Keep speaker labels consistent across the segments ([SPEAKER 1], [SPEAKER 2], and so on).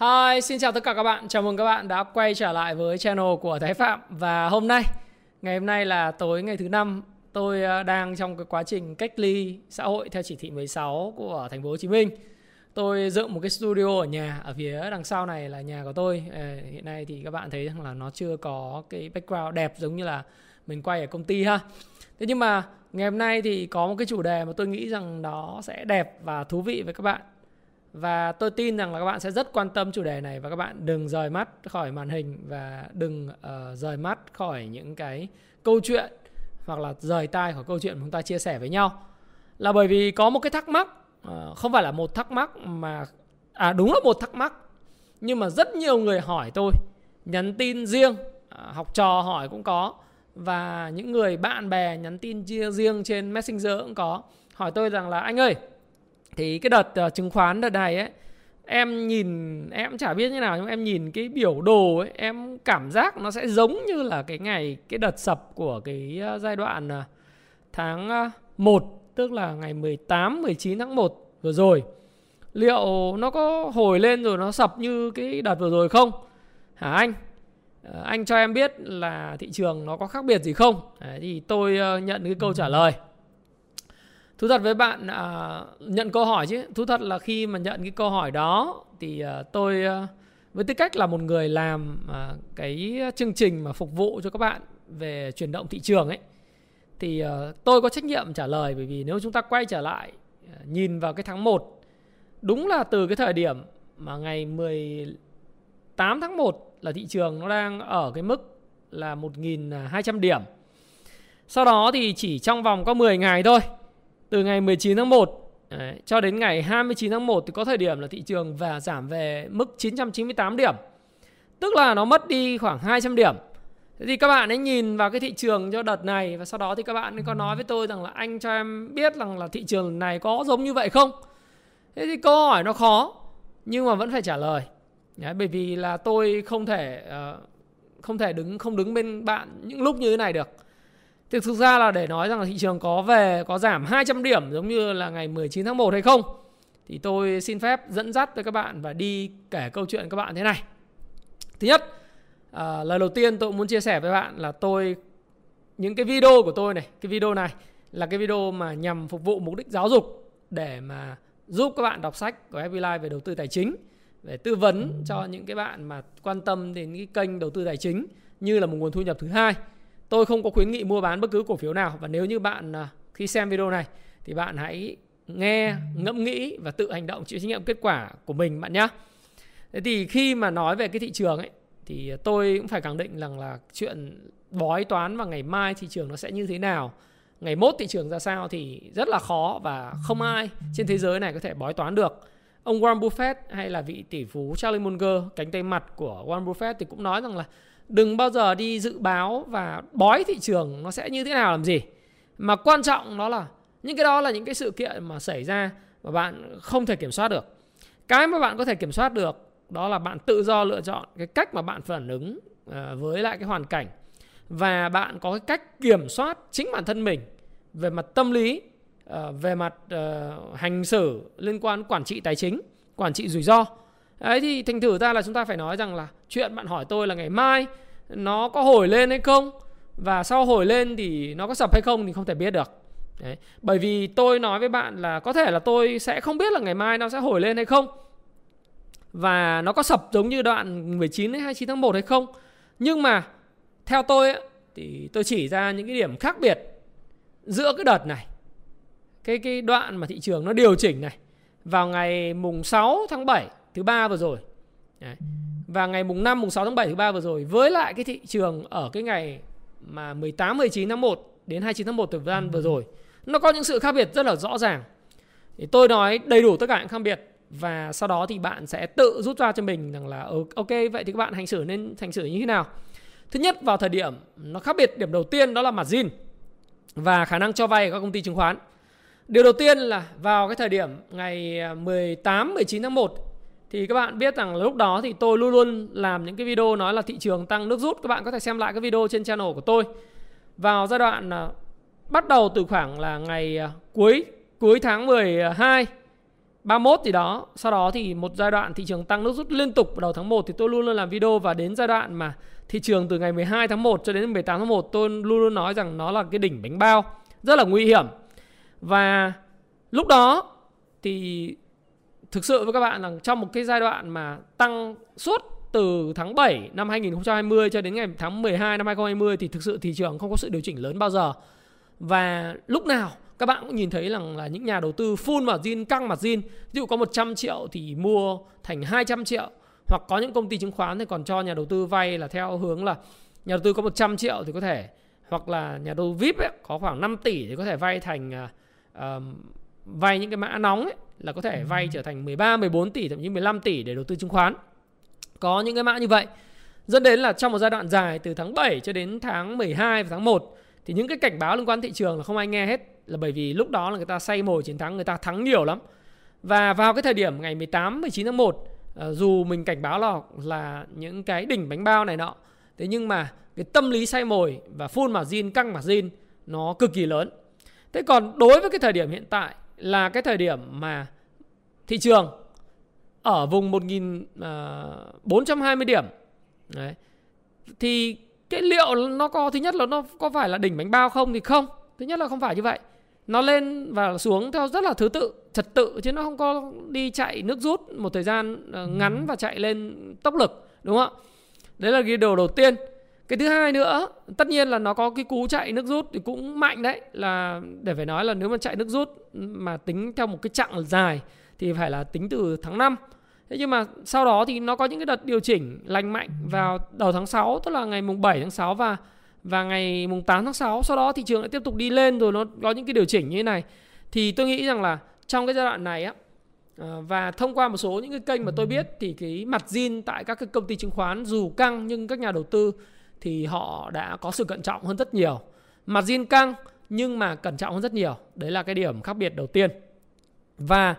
[SPEAKER 1] Hi, xin chào tất cả các bạn. Chào mừng các bạn đã quay trở lại với channel của Thái Phạm và hôm nay, ngày hôm nay là tối ngày thứ năm, tôi ờ, đang trong cái quá trình cách ly xã hội theo chỉ thị 16 của thành phố Hồ Chí Minh. Tôi dựng một cái studio ở nhà ở phía đằng sau này là nhà của tôi. Ờ, hiện nay thì các bạn thấy rằng là nó chưa có cái background đẹp giống như là mình quay ở công ty ha. Thế nhưng mà ngày hôm nay thì có một cái chủ đề mà tôi nghĩ rằng nó sẽ đẹp và thú vị với các bạn và tôi tin rằng là các bạn sẽ rất quan tâm chủ đề này và các bạn đừng rời mắt khỏi màn hình và đừng uh, rời mắt khỏi những cái câu chuyện hoặc là rời tai khỏi câu chuyện mà chúng ta chia sẻ với nhau. Là bởi vì có một cái thắc mắc uh, không phải là một thắc mắc mà à đúng là một thắc mắc nhưng mà rất nhiều người hỏi tôi nhắn tin riêng uh, học trò hỏi cũng có và những người bạn bè nhắn tin riêng trên messenger cũng có hỏi tôi rằng là anh ơi thì cái đợt uh, chứng khoán đợt này ấy em nhìn em chả biết như nào nhưng em nhìn cái biểu đồ ấy em cảm giác nó sẽ giống như là cái ngày cái đợt sập của cái uh, giai đoạn uh, tháng uh, 1 tức là ngày 18 19 tháng 1 vừa rồi. Liệu nó có hồi lên rồi nó sập như cái đợt vừa rồi không? Hả anh? Anh cho em biết là thị trường nó có khác biệt gì không? Đấy, thì tôi nhận cái câu trả lời thú thật với bạn à, nhận câu hỏi chứ thú thật là khi mà nhận cái câu hỏi đó thì à, tôi à, với tư cách là một người làm à, cái chương trình mà phục vụ cho các bạn về chuyển động thị trường ấy thì à, tôi có trách nhiệm trả lời bởi vì nếu chúng ta quay trở lại à, nhìn vào cái tháng 1 đúng là từ cái thời điểm mà ngày 18 tháng 1 là thị trường nó đang ở cái mức là 1.200 điểm. Sau đó thì chỉ trong vòng có 10 ngày thôi từ ngày 19 tháng 1 đấy, cho đến ngày 29 tháng 1 thì có thời điểm là thị trường và giảm về mức 998 điểm. Tức là nó mất đi khoảng 200 điểm. Thế thì các bạn ấy nhìn vào cái thị trường cho đợt này và sau đó thì các bạn ấy có nói với tôi rằng là anh cho em biết rằng là thị trường này có giống như vậy không? Thế thì câu hỏi nó khó nhưng mà vẫn phải trả lời. Đấy, bởi vì là tôi không thể uh, không thể đứng không đứng bên bạn những lúc như thế này được thì thực ra là để nói rằng là thị trường có về có giảm 200 điểm giống như là ngày 19 tháng 1 hay không thì tôi xin phép dẫn dắt với các bạn và đi kể câu chuyện các bạn thế này. Thứ nhất, à, lời đầu tiên tôi muốn chia sẻ với bạn là tôi những cái video của tôi này, cái video này là cái video mà nhằm phục vụ mục đích giáo dục để mà giúp các bạn đọc sách của Happy Life về đầu tư tài chính, về tư vấn cho những cái bạn mà quan tâm đến cái kênh đầu tư tài chính như là một nguồn thu nhập thứ hai Tôi không có khuyến nghị mua bán bất cứ cổ phiếu nào và nếu như bạn à, khi xem video này thì bạn hãy nghe, ngẫm nghĩ và tự hành động chịu trách nhiệm kết quả của mình bạn nhé. Thế thì khi mà nói về cái thị trường ấy thì tôi cũng phải khẳng định rằng là chuyện bói toán vào ngày mai thị trường nó sẽ như thế nào ngày mốt thị trường ra sao thì rất là khó và không ai trên thế giới này có thể bói toán được ông Warren Buffett hay là vị tỷ phú Charlie Munger cánh tay mặt của Warren Buffett thì cũng nói rằng là đừng bao giờ đi dự báo và bói thị trường nó sẽ như thế nào làm gì. Mà quan trọng đó là, những cái đó là những cái sự kiện mà xảy ra mà bạn không thể kiểm soát được. Cái mà bạn có thể kiểm soát được đó là bạn tự do lựa chọn cái cách mà bạn phản ứng ờ, với lại cái hoàn cảnh. Và bạn có cái cách kiểm soát chính bản thân mình về mặt tâm lý ờ, về mặt ờ, hành xử liên quan quản trị tài chính, quản trị rủi ro. Đấy thì thành thử ra là chúng ta phải nói rằng là chuyện bạn hỏi tôi là ngày mai nó có hồi lên hay không và sau hồi lên thì nó có sập hay không thì không thể biết được. Đấy. Bởi vì tôi nói với bạn là có thể là tôi sẽ không biết là ngày mai nó sẽ hồi lên hay không. Và nó có sập giống như đoạn 19 đến 29 tháng 1 hay không. Nhưng mà theo tôi ấy, thì tôi chỉ ra những cái điểm khác biệt giữa cái đợt này. Cái cái đoạn mà thị trường nó điều chỉnh này vào ngày mùng 6 tháng 7 thứ ba vừa rồi. Đấy. và ngày mùng 5 mùng 6 tháng 7 thứ ba vừa rồi, với lại cái thị trường ở cái ngày mà 18 19 tháng 1 đến 29 tháng 1 thời gian vừa rồi, nó có những sự khác biệt rất là rõ ràng. Thì tôi nói đầy đủ tất cả những khác biệt và sau đó thì bạn sẽ tự rút ra cho mình rằng là ừ, ok, vậy thì các bạn hành xử nên hành xử như thế nào? Thứ nhất, vào thời điểm nó khác biệt, điểm đầu tiên đó là mặt zin và khả năng cho vay của các công ty chứng khoán. Điều đầu tiên là vào cái thời điểm ngày 18 19 tháng 1 thì các bạn biết rằng lúc đó thì tôi luôn luôn làm những cái video nói là thị trường tăng nước rút. Các bạn có thể xem lại cái video trên channel của tôi. Vào giai đoạn à, bắt đầu từ khoảng là ngày à, cuối cuối tháng 12 31 thì đó. Sau đó thì một giai đoạn thị trường tăng nước rút liên tục vào đầu tháng 1 thì tôi luôn luôn làm video và đến giai đoạn mà thị trường từ ngày 12 tháng 1 cho đến 18 tháng 1 tôi luôn luôn nói rằng nó là cái đỉnh bánh bao, rất là nguy hiểm. Và lúc đó thì thực sự với các bạn là trong một cái giai đoạn mà tăng suốt từ tháng 7 năm 2020 cho đến ngày tháng 12 năm 2020 thì thực sự thị trường không có sự điều chỉnh lớn bao giờ. Và lúc nào các bạn cũng nhìn thấy rằng là những nhà đầu tư full margin, căng margin, ví dụ có 100 triệu thì mua thành 200 triệu. Hoặc có những công ty chứng khoán thì còn cho nhà đầu tư vay là theo hướng là nhà đầu tư có 100 triệu thì có thể. Hoặc là nhà đầu VIP ấy, có khoảng 5 tỷ thì có thể vay thành uh, vay những cái mã nóng ấy, là có thể vay trở thành 13, 14 tỷ thậm chí 15 tỷ để đầu tư chứng khoán. Có những cái mã như vậy. Dẫn đến là trong một giai đoạn dài từ tháng 7 cho đến tháng 12 và tháng 1 thì những cái cảnh báo liên quan thị trường là không ai nghe hết là bởi vì lúc đó là người ta say mồi chiến thắng, người ta thắng nhiều lắm. Và vào cái thời điểm ngày 18 19 tháng 1 ờ, dù mình cảnh báo là là những cái đỉnh bánh bao này nọ thế nhưng mà cái tâm lý say mồi và full margin căng margin nó cực kỳ lớn. Thế còn đối với cái thời điểm hiện tại là cái thời điểm mà thị trường ở vùng 1420 à, điểm. Đấy. thì cái liệu nó có thứ nhất là nó có phải là đỉnh bánh bao không thì không. Thứ nhất là không phải như vậy. Nó lên và xuống theo rất là thứ tự trật tự chứ nó không có đi chạy nước rút một thời gian à, ngắn và chạy lên tốc lực đúng không ạ? Đấy là cái điều đầu tiên cái thứ hai nữa, tất nhiên là nó có cái cú chạy nước rút thì cũng mạnh đấy, là để phải nói là nếu mà chạy nước rút mà tính theo một cái chặng dài thì phải là tính từ tháng 5 Thế nhưng mà sau đó thì nó có những cái đợt điều chỉnh lành mạnh vào đầu tháng 6 tức là ngày mùng 7 tháng 6 và và ngày mùng 8 tháng 6 sau đó thị trường lại tiếp tục đi lên rồi nó có những cái điều chỉnh như thế này. Thì tôi nghĩ rằng là trong cái giai đoạn này á ờ, và thông qua một số những cái kênh mà tôi biết thì cái mặt zin tại các cái công ty chứng khoán dù căng nhưng các nhà đầu tư thì họ đã có sự cẩn trọng hơn rất nhiều. Mặt zin căng nhưng mà cẩn trọng hơn rất nhiều. Đấy là cái điểm khác biệt đầu tiên. Và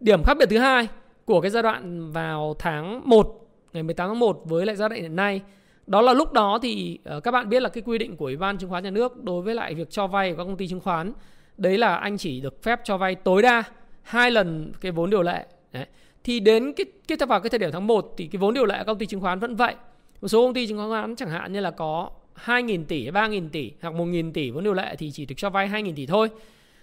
[SPEAKER 1] điểm khác biệt thứ hai của cái giai đoạn vào tháng 1 ngày 18 tháng 1 với lại giai đoạn hiện nay, đó là lúc đó thì ờ, các bạn biết là cái quy định của Ủy ban chứng khoán nhà nước đối với lại việc cho vay của các công ty chứng khoán, đấy là anh chỉ được phép cho vay tối đa hai lần cái vốn điều lệ đấy. thì đến cái cái, vào cái thời điểm tháng 1 thì cái vốn điều lệ của công ty chứng khoán vẫn vậy một số công ty chứng khoán chẳng hạn như là có 2.000 tỷ, 3.000 tỷ hoặc 1.000 tỷ vốn điều lệ thì chỉ được cho vay 2.000 tỷ thôi.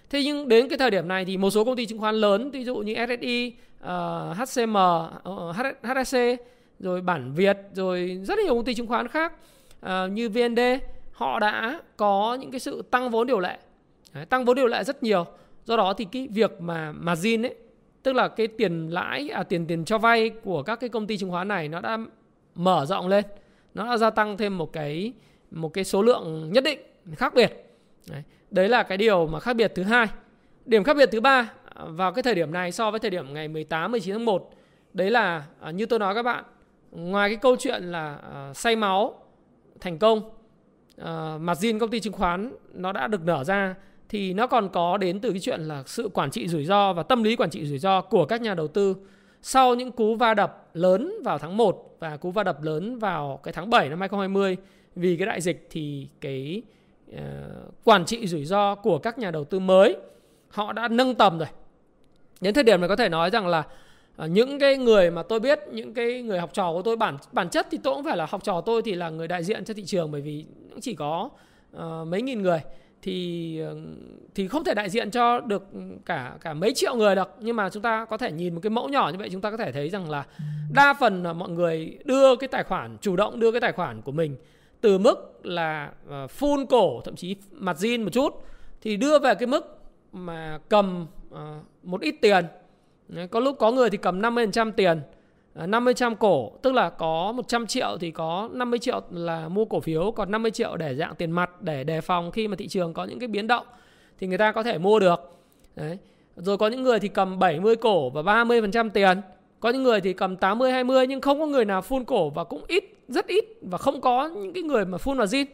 [SPEAKER 1] Thế nhưng đến cái thời điểm này thì một số công ty chứng khoán lớn, ví dụ như SSI, uh, ờ, HCM, uh, ờ, HSC, rồi Bản Việt, rồi rất nhiều công ty chứng khoán khác uh, như VND, họ đã có những cái sự tăng vốn điều lệ. Đấy, tăng vốn điều lệ rất nhiều. Do đó thì cái việc mà margin ấy, tức là cái tiền lãi à tiền tiền cho vay của các cái công ty chứng khoán này nó đã mở rộng lên. Nó đã gia tăng thêm một cái một cái số lượng nhất định khác biệt. Đấy, đấy là cái điều mà khác biệt thứ hai. Điểm khác biệt thứ ba à, vào cái thời điểm này so với thời điểm ngày 18 19 tháng 1 đấy là à, như tôi nói các bạn ngoài cái câu chuyện là uh, say máu thành công uh, mặt zin công ty chứng khoán nó đã được nở ra thì nó còn có đến từ cái chuyện là sự quản trị rủi ro và tâm lý quản trị rủi ro của các nhà đầu tư sau những cú va đập lớn vào tháng 1 và cú va đập lớn vào cái tháng 7 năm 2020 vì cái đại dịch thì cái uh, quản trị rủi ro của các nhà đầu tư mới họ đã nâng tầm rồi. Đến thời điểm này có thể nói rằng là uh, những cái người mà tôi biết, những cái người học trò của tôi bản bản chất thì tôi cũng phải là học trò tôi thì là người đại diện cho thị trường bởi vì cũng chỉ có uh, mấy nghìn người thì ờ, thì không thể đại diện cho được cả cả mấy triệu người được. Nhưng mà chúng ta có thể nhìn một cái mẫu nhỏ như vậy, chúng ta có thể thấy rằng là đa phần là mọi người đưa cái tài khoản, chủ động đưa cái tài khoản của mình từ mức là ờ, full cổ, thậm chí mặt zin một chút, thì đưa về cái mức mà cầm ờ, một ít tiền. Có lúc có người thì cầm 50% tiền. Ờ, 50 trăm cổ, tức là có 100 triệu thì có 50 triệu là mua cổ phiếu, còn 50 triệu để dạng tiền mặt để đề phòng khi mà thị trường có những cái biến động thì người ta có thể mua được. Đấy. Rồi có những người thì cầm 70 cổ và 30% tiền, có những người thì cầm 80 20 nhưng không có người nào full cổ và cũng ít, rất ít và không có những cái người mà full vào zin.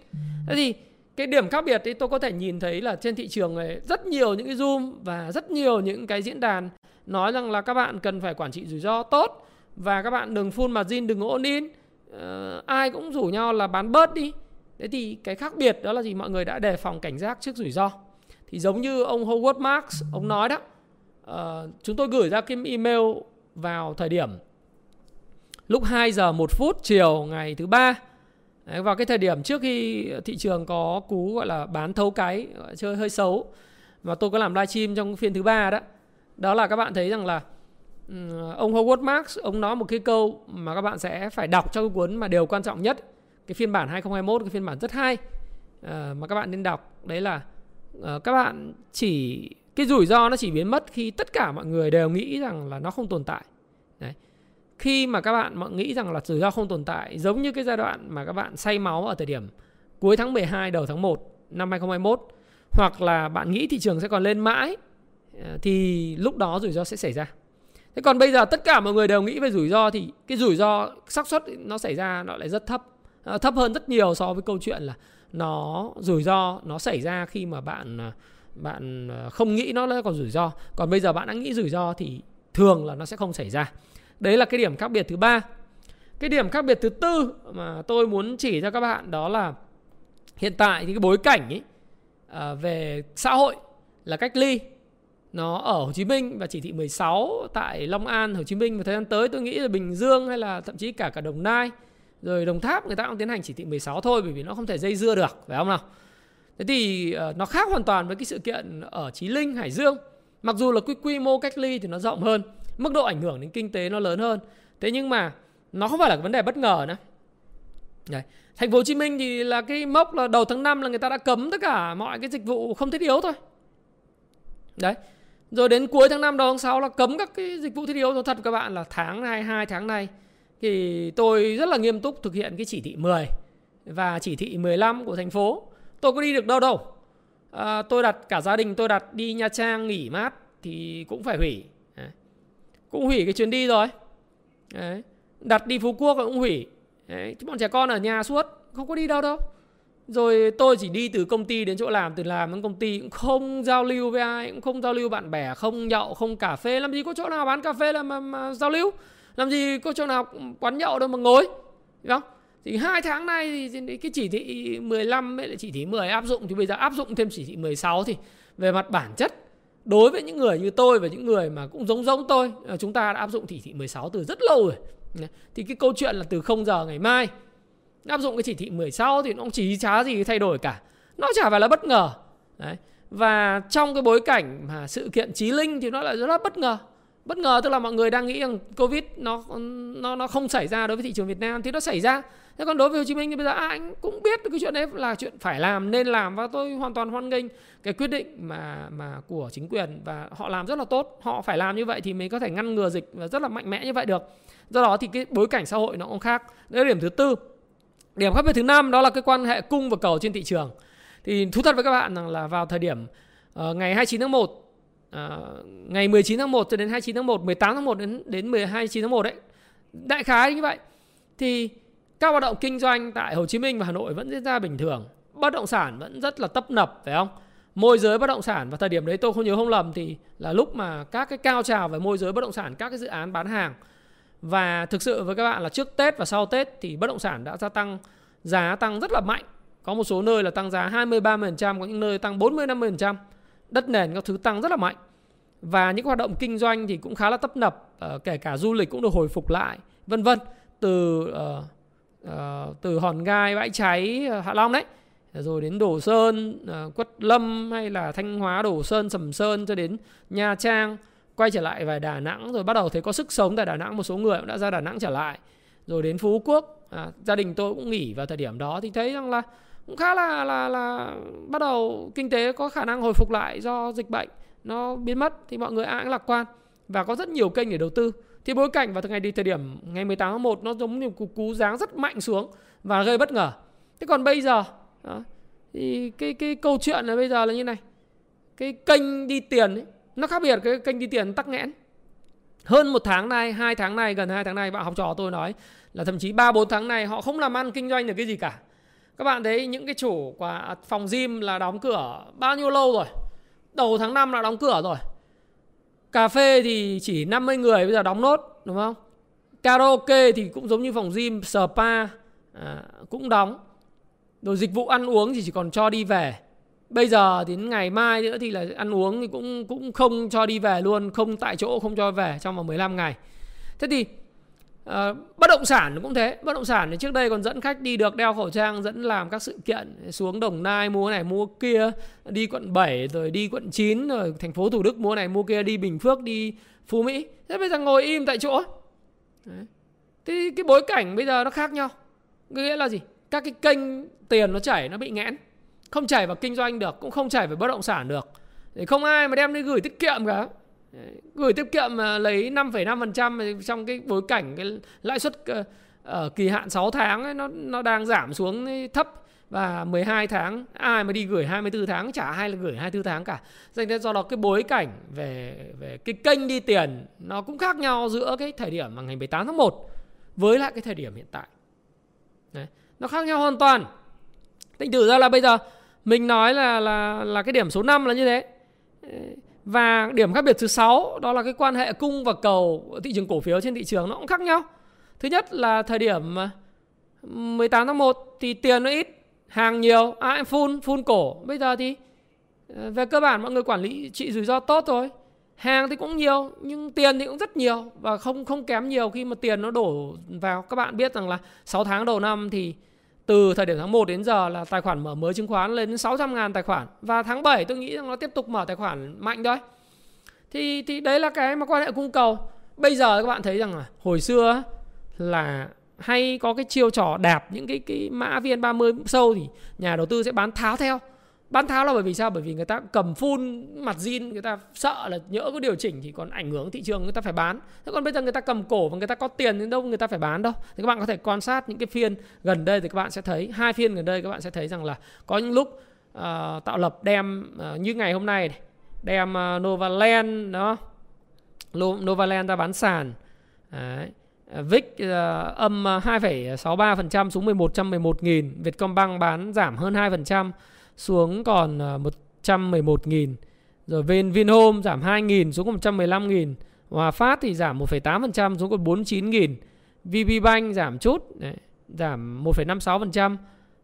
[SPEAKER 1] Thế thì cái điểm khác biệt thì tôi có thể nhìn thấy là trên thị trường này rất nhiều những cái zoom và rất nhiều những cái diễn đàn nói rằng là các bạn cần phải quản trị rủi ro tốt và các bạn đừng full margin đừng ôn in. Uh, ai cũng rủ nhau là bán bớt đi. Thế thì cái khác biệt đó là gì? Mọi người đã đề phòng cảnh giác trước rủi ro. Thì giống như ông Howard Marks ông nói đó uh, chúng tôi gửi ra cái email vào thời điểm lúc 2 giờ 1 phút chiều ngày thứ ba. Đấy, vào cái thời điểm trước khi thị trường có cú gọi là bán thấu cái chơi hơi xấu mà tôi có làm livestream trong phiên thứ ba đó. Đó là các bạn thấy rằng là Ờ, ông Howard Marks, ông nói một cái câu mà các bạn sẽ phải đọc trong cái cuốn mà điều quan trọng nhất, cái phiên bản 2021 cái phiên bản rất hay ờ, mà các bạn nên đọc. Đấy là ờ, các bạn chỉ, cái rủi ro nó chỉ biến mất khi tất cả mọi người đều nghĩ rằng là nó không tồn tại. Đấy. Khi mà các bạn mọi nghĩ rằng là rủi ro không tồn tại, giống như cái giai đoạn mà các bạn say máu ở thời điểm cuối tháng 12 đầu tháng 1 năm 2021 hoặc là bạn nghĩ thị trường sẽ còn lên mãi thì lúc đó rủi ro sẽ xảy ra. Thế còn bây giờ tất cả mọi người đều nghĩ về rủi ro thì cái rủi ro xác suất nó xảy ra nó lại rất thấp. À, thấp hơn rất nhiều so với câu chuyện là nó rủi ro nó xảy ra khi mà bạn à, bạn à, không nghĩ nó là còn rủi ro. Còn bây giờ bạn đã nghĩ rủi ro thì thường là nó sẽ không xảy ra. Đấy là cái điểm khác biệt thứ ba. Cái điểm khác biệt thứ tư mà tôi muốn chỉ cho các bạn đó là hiện tại thì cái bối cảnh ấy à, về xã hội là cách ly nó ở Hồ Chí Minh và chỉ thị 16 tại Long An, Hồ Chí Minh và thời gian tới tôi nghĩ là Bình Dương hay là thậm chí cả cả Đồng Nai rồi Đồng Tháp người ta cũng tiến hành chỉ thị 16 thôi bởi vì nó không thể dây dưa được phải không nào? Thế thì ờ, nó khác hoàn toàn với cái sự kiện ở Chí Linh, Hải Dương. Mặc dù là quy quy mô cách ly thì nó rộng hơn mức độ ảnh hưởng đến kinh tế nó lớn hơn thế nhưng mà nó không phải là vấn đề bất ngờ nữa Đấy. Thành phố Hồ Chí Minh thì là cái mốc là đầu tháng 5 là người ta đã cấm tất cả mọi cái dịch vụ không thiết yếu thôi. Đấy. Rồi đến cuối tháng 5 đầu tháng 6 là cấm các cái dịch vụ thiết yếu. Nói thật các bạn là tháng này, hai tháng này thì tôi rất là nghiêm túc thực hiện cái chỉ thị 10 và chỉ thị 15 của thành phố. Tôi có đi được đâu đâu. À, tôi đặt cả gia đình tôi đặt đi Nha Trang nghỉ mát thì cũng phải hủy cũng hủy cái chuyến đi rồi đấy. đặt đi phú quốc cũng hủy đấy. Chứ bọn trẻ con ở nhà suốt không có đi đâu đâu rồi tôi chỉ đi từ công ty đến chỗ làm từ làm đến công ty cũng không giao lưu với ai cũng không giao lưu bạn bè không nhậu không cà phê. Làm gì có chỗ nào bán cà phê là mà, mà giao lưu? Làm gì có chỗ nào quán nhậu đâu mà ngồi đúng không? Thì hai tháng nay thì cái chỉ thị 15 với lại chỉ thị 10 áp dụng. Thì bây giờ áp dụng thêm chỉ thị 16 thì về mặt bản chất đối với những người như tôi và những người mà cũng giống giống tôi à, chúng ta đã áp dụng chỉ thị 16 từ rất lâu rồi. Thì cái câu chuyện là từ 0 giờ ngày mai áp dụng cái chỉ thị 16 thì nó cũng chỉ chả gì thay đổi cả. Nó chả phải là bất ngờ. Đấy. và trong cái bối cảnh mà sự kiện trí linh thì nó lại rất là bất ngờ. Bất ngờ tức là mọi người đang nghĩ rằng covid nó nó nó không xảy ra đối với thị trường Việt Nam thì nó xảy ra. Thế còn đối với Hồ Chí Minh thì bây giờ à, anh cũng biết cái chuyện đấy là chuyện phải làm, nên làm và tôi hoàn toàn hoan nghênh cái quyết định mà mà của chính quyền và họ làm rất là tốt. Họ phải làm như vậy thì mới có thể ngăn ngừa dịch và rất là mạnh mẽ như vậy được. Do đó thì cái bối cảnh xã hội nó cũng khác. Đấy là điểm thứ tư điểm khác biệt thứ năm đó là cái quan hệ cung và cầu trên thị trường thì thú thật với các bạn rằng là vào thời điểm uh, ngày 29 tháng 1 uh, ờ, ngày 19 tháng 1 cho đến 29 tháng 1, 18 tháng 1 đến đến 12 9 tháng 1 đấy. Đại khái như vậy. Thì các hoạt động kinh doanh tại Hồ Chí Minh và Hà Nội vẫn diễn ra bình thường. Bất động sản vẫn rất là tấp nập phải không? Môi giới bất động sản và thời điểm đấy tôi không nhớ không lầm thì là lúc mà các cái cao trào về môi giới bất động sản, các cái dự án bán hàng. Và thực sự với các bạn là trước Tết và sau Tết thì bất động sản đã gia tăng giá tăng rất là mạnh. Có một số nơi là tăng giá 20 30%, có những nơi tăng 40 50% đất nền các thứ tăng rất là mạnh. Và những hoạt động kinh doanh thì cũng khá là tấp nập ờ, kể cả du lịch cũng được hồi phục lại vân vân. Từ uh, uh, từ hòn gai bãi cháy hạ long đấy rồi đến đồ sơn uh, quất lâm hay là thanh hóa đồ sơn sầm sơn cho đến nha trang quay trở lại về đà nẵng rồi bắt đầu thấy có sức sống tại đà nẵng một số người cũng đã ra đà nẵng trở lại. Rồi đến phú quốc à, gia đình tôi cũng nghỉ vào thời điểm đó thì thấy rằng là cũng khá là là là bắt đầu kinh tế có khả năng hồi phục lại do dịch bệnh nó biến mất thì mọi người ai cũng lạc quan và có rất nhiều kênh để đầu tư. Thì bối cảnh vào ngày đi thời điểm ngày 18 tháng 1 nó giống như cú, cú giáng rất mạnh xuống và gây bất ngờ. Thế còn bây giờ đó, thì cái cái câu chuyện là bây giờ là như này. Cái kênh đi tiền ấy nó khác biệt cái kênh đi tiền tắc nghẽn. Hơn một tháng nay hai tháng nay gần hai tháng nay bạn học trò tôi nói là thậm chí ba bốn tháng nay họ không làm ăn kinh doanh được cái gì cả. Các bạn thấy những cái chủ của phòng gym là đóng cửa bao nhiêu lâu rồi? Đầu tháng 5 là đóng cửa rồi. Cà phê thì chỉ 50 người bây giờ đóng nốt đúng không? Karaoke thì cũng giống như phòng gym spa à, cũng đóng. Rồi dịch vụ ăn uống thì chỉ còn cho đi về bây giờ đến ngày mai nữa thì là ăn uống thì cũng cũng không cho đi về luôn không tại chỗ không cho về trong vòng 15 ngày. Thế thì uh, bất động sản cũng thế. Bất động sản thì trước đây còn dẫn khách đi được đeo khẩu trang dẫn làm các sự kiện xuống đồng nai mua này mua kia đi quận 7 rồi đi quận 9 rồi thành phố thủ đức mua này mua kia đi bình phước đi phú mỹ. Thế bây giờ ngồi im tại chỗ. Đấy. Thì cái bối cảnh bây giờ nó khác nhau. Nghĩa là gì? Các cái kênh tiền nó chảy nó bị nghẽn. Không chảy vào kinh doanh được Cũng không chảy vào bất động sản được Thì không ai mà đem đi gửi tiết kiệm cả Gửi tiết kiệm mà lấy 5,5% Trong cái bối cảnh cái lãi suất ờ, ở kỳ hạn 6 tháng ấy, nó nó đang giảm xuống thấp và 12 tháng ai mà đi gửi 24 tháng chả ai là gửi 24 tháng cả. Nên do đó cái bối cảnh về về cái kênh đi tiền nó cũng khác nhau giữa cái thời điểm mà ngày 18 tháng 1 với lại cái thời điểm hiện tại. Đấy, nó khác nhau hoàn toàn. Thành thử ra là bây giờ mình nói là là là cái điểm số 5 là như thế. Và điểm khác biệt thứ sáu đó là cái quan hệ cung và cầu thị trường cổ phiếu trên thị trường nó cũng khác nhau. Thứ nhất là thời điểm à, 18 tháng 1 thì tiền nó ít hàng nhiều à, phun phun cổ bây giờ thì à, về cơ bản mọi người quản lý trị rủi ro tốt rồi hàng thì cũng nhiều nhưng tiền thì cũng rất nhiều và không không kém nhiều khi mà tiền nó đổ vào các bạn biết rằng là 6 tháng đầu năm thì từ thời điểm tháng 1 đến giờ là tài khoản mở mới chứng khoán lên đến 600 ngàn tài khoản. Và tháng 7 tôi nghĩ rằng nó tiếp tục mở tài khoản mạnh thôi. Thì thì đấy là cái mà quan hệ cung cầu. Bây giờ các bạn thấy rằng là hồi xưa là hay có cái chiêu trò đạp những cái cái mã VN30 sâu thì nhà đầu tư sẽ bán tháo theo bán tháo là bởi vì sao? Bởi vì người ta cầm full mặt zin người ta sợ là nhỡ có điều chỉnh thì còn ảnh hưởng thị trường người ta phải bán. Thế còn bây giờ người ta cầm cổ và người ta có tiền đến đâu người ta phải bán đâu? Thì các bạn có thể quan sát những cái phiên gần đây thì các bạn sẽ thấy hai phiên gần đây các bạn sẽ thấy rằng là có những lúc uh, tạo lập đem uh, như ngày hôm nay này, đem uh, Novaland đó Novaland ra bán sàn. Đấy. VIX uh, âm 2,63% xuống 111.000 Vietcombank bán giảm hơn 2% xuống còn à, 111.000 rồi Vin Vinhome giảm 2.000 xuống còn 115.000 Hòa Phát thì giảm 1,8% xuống còn 49.000 VB Bank giảm chút đấy, giảm 1,56%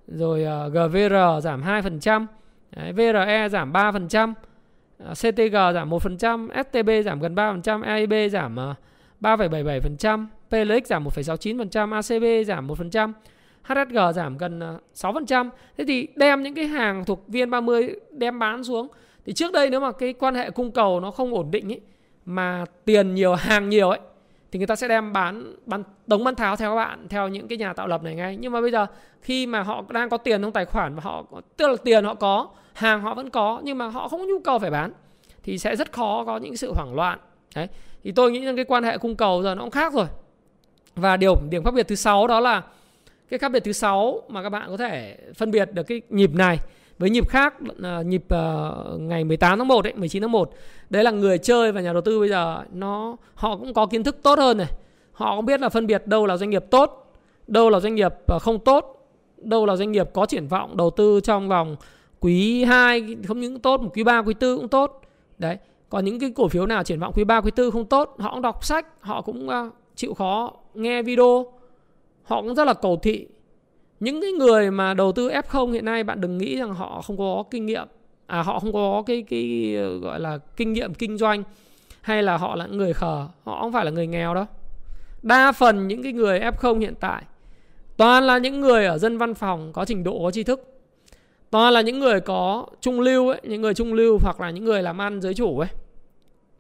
[SPEAKER 1] rồi à, uh, GVR giảm 2% đấy, VRE giảm 3% uh, CTG giảm 1% STB giảm gần 3% AIB giảm uh, 3,77% PLX giảm 1,69%, ACB giảm 1%, HSG giảm gần ờ, 6%. Thế thì đem những cái hàng thuộc VN30 đem bán xuống. Thì trước đây nếu mà cái quan hệ cung cầu nó không ổn định ấy mà tiền nhiều, hàng nhiều ấy, thì người ta sẽ đem bán bán đống bán tháo theo các bạn, theo những cái nhà tạo lập này ngay. Nhưng mà bây giờ khi mà họ đang có tiền trong tài khoản và họ tức là tiền họ có, hàng họ vẫn có, nhưng mà họ không có nhu cầu phải bán, thì sẽ rất khó có những sự hoảng loạn. Đấy. Thì tôi nghĩ rằng cái quan hệ cung cầu giờ nó cũng khác rồi. Và điều, điểm khác biệt thứ sáu đó là cái khác biệt thứ sáu mà các bạn có thể phân biệt được cái nhịp này với nhịp khác ờ, nhịp ờ, ngày 18 tháng 1 ấy, 19 tháng 1. Đấy là người chơi và nhà đầu tư bây giờ nó họ cũng có kiến thức tốt hơn này. Họ cũng biết là phân biệt đâu là doanh nghiệp tốt, đâu là doanh nghiệp ờ, không tốt, đâu là doanh nghiệp có triển vọng đầu tư trong vòng quý 2 không những tốt, quý 3, quý 4 cũng tốt. Đấy. Còn những cái cổ phiếu nào triển vọng quý 3, quý 4 không tốt, họ cũng đọc sách, họ cũng chịu khó nghe video họ cũng rất là cầu thị. Những cái người mà đầu tư F0 hiện nay bạn đừng nghĩ rằng họ không có kinh nghiệm. À họ không có cái cái gọi là kinh nghiệm kinh doanh hay là họ là người khờ. Họ không phải là người nghèo đâu. Đa phần những cái người F0 hiện tại toàn là những người ở dân văn phòng có trình độ có tri thức. Toàn là những người có trung lưu ấy, những người trung lưu hoặc là những người làm ăn giới chủ ấy.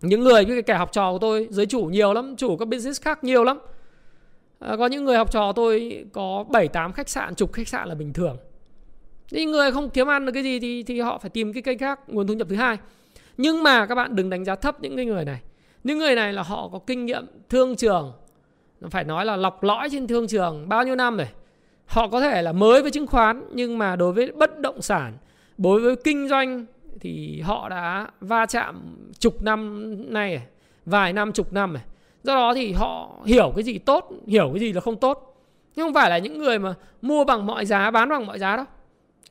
[SPEAKER 1] Những người cái kẻ học trò của tôi giới chủ nhiều lắm chủ các business khác nhiều lắm à, có những người học trò tôi có 7 8 khách sạn chục khách sạn là bình thường. Những người không kiếm ăn được cái gì thì thì họ phải tìm cái kênh khác nguồn thu nhập thứ hai. Nhưng mà các bạn đừng đánh giá thấp những cái người này. Những người này là họ có kinh nghiệm thương trường. Phải nói là lọc lõi trên thương trường bao nhiêu năm rồi. Họ có thể là mới với chứng khoán nhưng mà đối với bất động sản đối với kinh doanh thì họ đã va chạm chục năm nay vài năm chục năm này do đó thì họ hiểu cái gì tốt hiểu cái gì là không tốt. Nhưng không phải là những người mà mua bằng mọi giá bán bằng mọi giá đâu.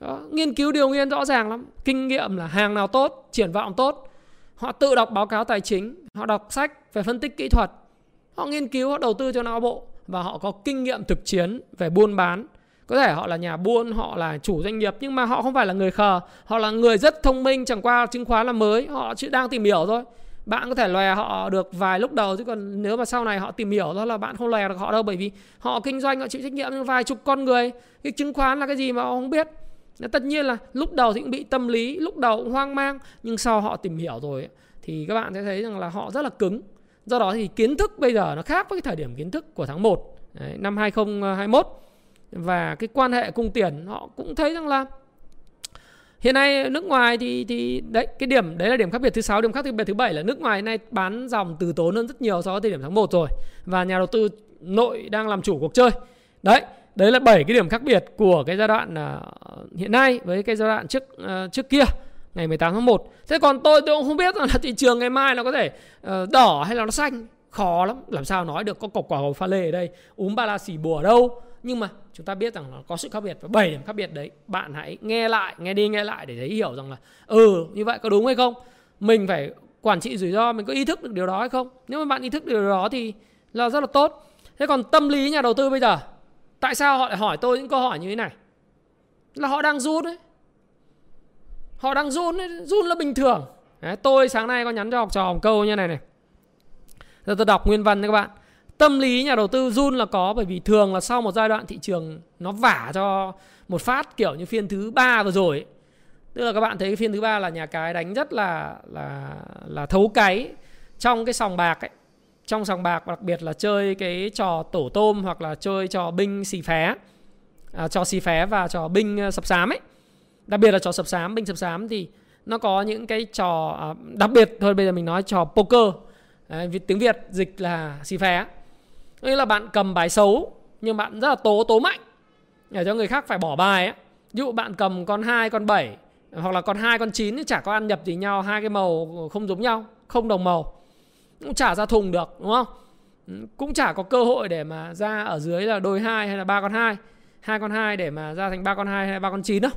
[SPEAKER 1] Đó, nghiên cứu điều nghiên rõ ràng lắm. Kinh nghiệm là hàng nào tốt triển vọng tốt. Họ tự đọc báo cáo tài chính họ đọc sách về phân tích kỹ thuật. Họ nghiên cứu họ đầu tư cho não bộ và họ có kinh nghiệm thực chiến về buôn bán. Có thể họ là nhà buôn họ là chủ doanh nghiệp nhưng mà họ không phải là người khờ. Họ là người rất thông minh chẳng qua chứng khoán là mới. Họ chỉ đang tìm hiểu thôi bạn có thể lòe họ được vài lúc đầu chứ còn nếu mà sau này họ tìm hiểu đó là bạn không lòe được họ đâu bởi vì họ kinh doanh họ chịu trách nhiệm vài chục con người. Cái chứng khoán là cái gì mà họ không biết. Tất nhiên là lúc đầu thì cũng bị tâm lý lúc đầu cũng hoang mang nhưng sau họ tìm hiểu rồi thì các bạn sẽ thấy rằng là họ rất là cứng. Do đó thì kiến thức bây giờ nó khác với cái thời điểm kiến thức của tháng 1 đấy, năm 2021 và cái quan hệ cung tiền họ cũng thấy rằng là hiện nay nước ngoài thì thì đấy cái điểm đấy là điểm khác biệt thứ sáu. Điểm khác biệt thứ bảy là nước ngoài nay bán dòng từ tốn hơn rất nhiều so với thời điểm tháng 1 rồi. Và nhà đầu tư nội đang làm chủ cuộc chơi. Đấy đấy là bảy cái điểm khác biệt của cái giai đoạn uh, hiện nay với cái giai đoạn trước uh, trước kia ngày 18 tháng 1 thế còn tôi tôi cũng không biết là thị trường ngày mai nó có thể uh, đỏ hay là nó xanh. Khó lắm. Làm sao nói được có cọc quả hồng pha lê ở đây úm ba la xỉ bùa ở đâu nhưng mà chúng ta biết rằng nó có sự khác biệt và bảy điểm khác biệt đấy. Bạn hãy nghe lại nghe đi nghe lại để thấy hiểu rằng là ừ như vậy có đúng hay không? Mình phải quản trị rủi ro mình có ý thức được điều đó hay không? Nếu mà bạn ý thức được điều đó thì là rất là tốt. Thế còn tâm lý nhà đầu tư bây giờ tại sao họ lại hỏi tôi những câu hỏi như thế này? Là họ đang run đấy. Họ đang run ấy. run là bình thường. Đấy, tôi sáng nay có nhắn cho học trò một câu như này này. Giờ tôi đọc nguyên văn cho các bạn tâm lý nhà đầu tư run là có bởi vì thường là sau một giai đoạn thị trường nó vả cho một phát kiểu như phiên thứ ba vừa rồi ấy. tức là các bạn thấy phiên thứ ba là nhà cái đánh rất là là là thấu cái trong cái sòng bạc ấy. Trong sòng bạc đặc biệt là chơi cái trò tổ tôm hoặc là chơi trò binh xì phé. À, trò xì phé và trò binh ờ, sập sám ấy. Đặc biệt là trò sập sám binh sập sám thì nó có những cái trò à, đặc biệt thôi bây giờ mình nói trò poker. Đấy, tiếng việt dịch là xì phé nghĩa là bạn cầm bài xấu nhưng bạn rất là tố tố mạnh. Để cho người khác phải bỏ bài ấy. ví dụ bạn cầm con 2, con 7 hoặc là con 2, con 9 thì chả có ăn nhập gì nhau hai cái màu không giống nhau không đồng màu. Cũng chả ra thùng được đúng không? Ừ, cũng chả có cơ hội để mà ra ở dưới là đôi hai hay là ba con hai hai con hai để mà ra thành ba con hai hay ba con chín đâu.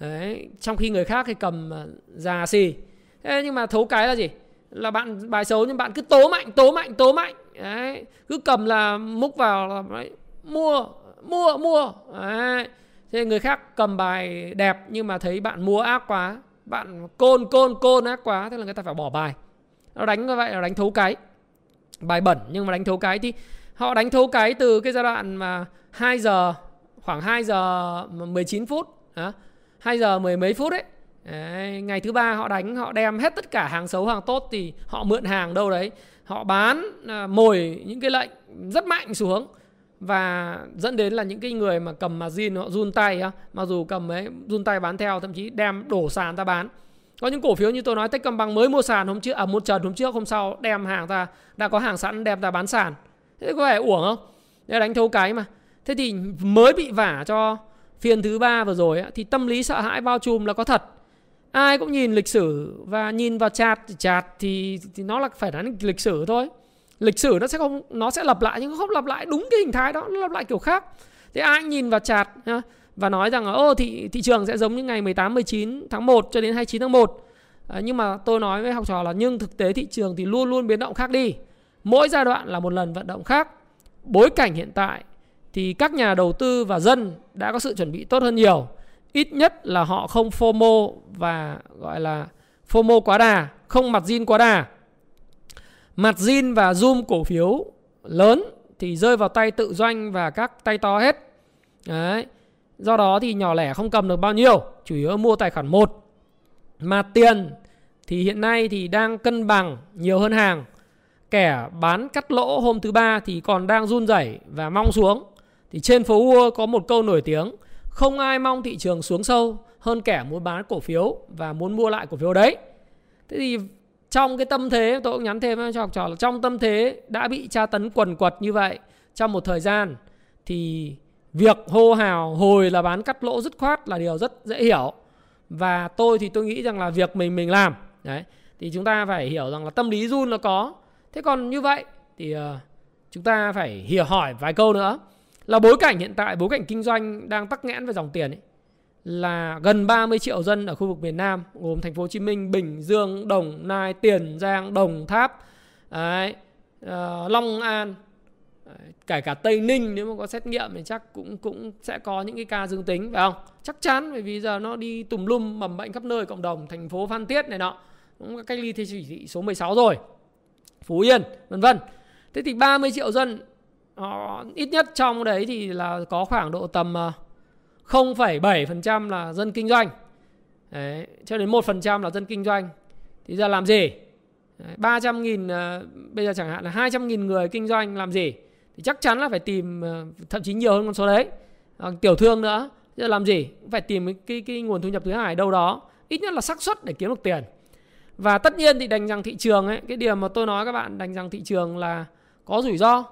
[SPEAKER 1] Đấy trong khi người khác thì cầm già xì. Thế nhưng mà thấu cái là gì? Là bạn bài xấu nhưng bạn cứ tố mạnh tố mạnh tố mạnh đấy cứ cầm là múc vào là đấy, mua mua mua. Đấy thế người khác cầm bài đẹp nhưng mà thấy bạn mua ác quá bạn côn côn côn ác quá thế là người ta phải bỏ bài. Nó đánh như vậy là đánh thấu cái. Bài bẩn nhưng mà đánh thấu cái thì họ đánh thấu cái từ cái giai đoạn mà 2 giờ khoảng 2 giờ 19 phút đó, 2 giờ mười mấy phút ấy. Đấy, ngày thứ ba họ đánh họ đem hết tất cả hàng xấu hàng tốt thì họ mượn hàng đâu đấy họ bán à, mồi những cái lệnh rất mạnh xuống và dẫn đến là những cái người mà cầm margin họ run tay á. Mặc dù cầm ấy, run tay bán theo, thậm chí đem đổ sàn ra bán. Có những cổ phiếu như tôi nói, Techcombank mới mua sàn hôm trước à một trần hôm trước, hôm sau đem hàng ra, đã có hàng sẵn đem ra bán sàn. Thế có vẻ uổng không? Để đánh thấu cái mà. Thế thì mới bị vả cho phiên thứ ba vừa rồi thì tâm lý sợ hãi bao trùm là có thật ai cũng nhìn lịch sử và nhìn vào chart chart thì, thì nó là phải là lịch sử thôi. Lịch sử nó sẽ không nó sẽ lặp lại nhưng nó không lặp lại đúng cái hình thái đó nó lặp lại kiểu khác. Thế ai nhìn vào chart và nói rằng ô thị thị trường sẽ giống như ngày 18 19 tháng 1 cho đến 29 tháng 1 à, ờ, nhưng mà tôi nói với học trò là nhưng thực tế thị trường thì luôn luôn biến động khác đi. Mỗi giai đoạn là một lần vận động khác. Bối cảnh hiện tại thì các nhà đầu tư và dân đã có sự chuẩn bị tốt hơn nhiều ít nhất là họ không FOMO và gọi là FOMO quá đà, không mặt zin quá đà. Mặt zin và zoom cổ phiếu lớn thì rơi vào tay tự doanh và các tay to hết. Đấy. Do đó thì nhỏ lẻ không cầm được bao nhiêu, chủ yếu mua tài khoản 1. Mà tiền thì hiện nay thì đang cân bằng nhiều hơn hàng. Kẻ bán cắt lỗ hôm thứ ba thì còn đang run rẩy và mong xuống. Thì trên phố Wall có một câu nổi tiếng không ai mong thị trường xuống sâu hơn kẻ muốn bán cổ phiếu và muốn mua lại cổ phiếu đấy. Thế thì trong cái tâm thế tôi cũng nhắn thêm cho học trò là trong tâm thế đã bị tra tấn quần quật như vậy trong một thời gian thì việc hô hào hồi là bán cắt lỗ dứt khoát là điều rất dễ hiểu. Và tôi thì tôi nghĩ rằng là việc mình mình làm đấy thì chúng ta phải hiểu rằng là tâm lý run nó có. Thế còn như vậy thì uh, chúng ta phải hiểu hỏi vài câu nữa là bối cảnh hiện tại bối cảnh kinh doanh đang tắc nghẽn về dòng tiền ấy là gần 30 triệu dân ở khu vực miền Nam gồm thành phố Hồ Chí Minh, Bình Dương, Đồng Nai, Tiền Giang, Đồng Tháp, đấy, uh, Long An, kể cả Tây Ninh nếu mà có xét nghiệm thì chắc cũng cũng sẽ có những cái ca dương tính phải không? Chắc chắn bởi vì giờ nó đi tùm lum mầm bệnh khắp nơi cộng đồng thành phố Phan Thiết này nọ cũng cách ly theo chỉ thị số 16 rồi. Phú Yên, vân vân. Thế thì 30 triệu dân họ ít nhất trong đấy thì là có khoảng độ tầm ờ, 0,7% là dân kinh doanh. Đấy, cho đến 1% là dân kinh doanh. Thì giờ làm gì? 300 nghìn uh, bây giờ chẳng hạn là 200 nghìn người kinh doanh làm gì? Thì chắc chắn là phải tìm thậm chí nhiều hơn con số đấy. Tiểu thương nữa. Giờ làm gì? Cũng phải tìm cái, cái, cái nguồn thu nhập thứ hai đâu đó. Ít nhất là xác suất để kiếm được tiền. Và tất nhiên thì đánh rằng thị trường ấy cái điểm mà tôi nói các bạn đánh rằng thị trường là có rủi ro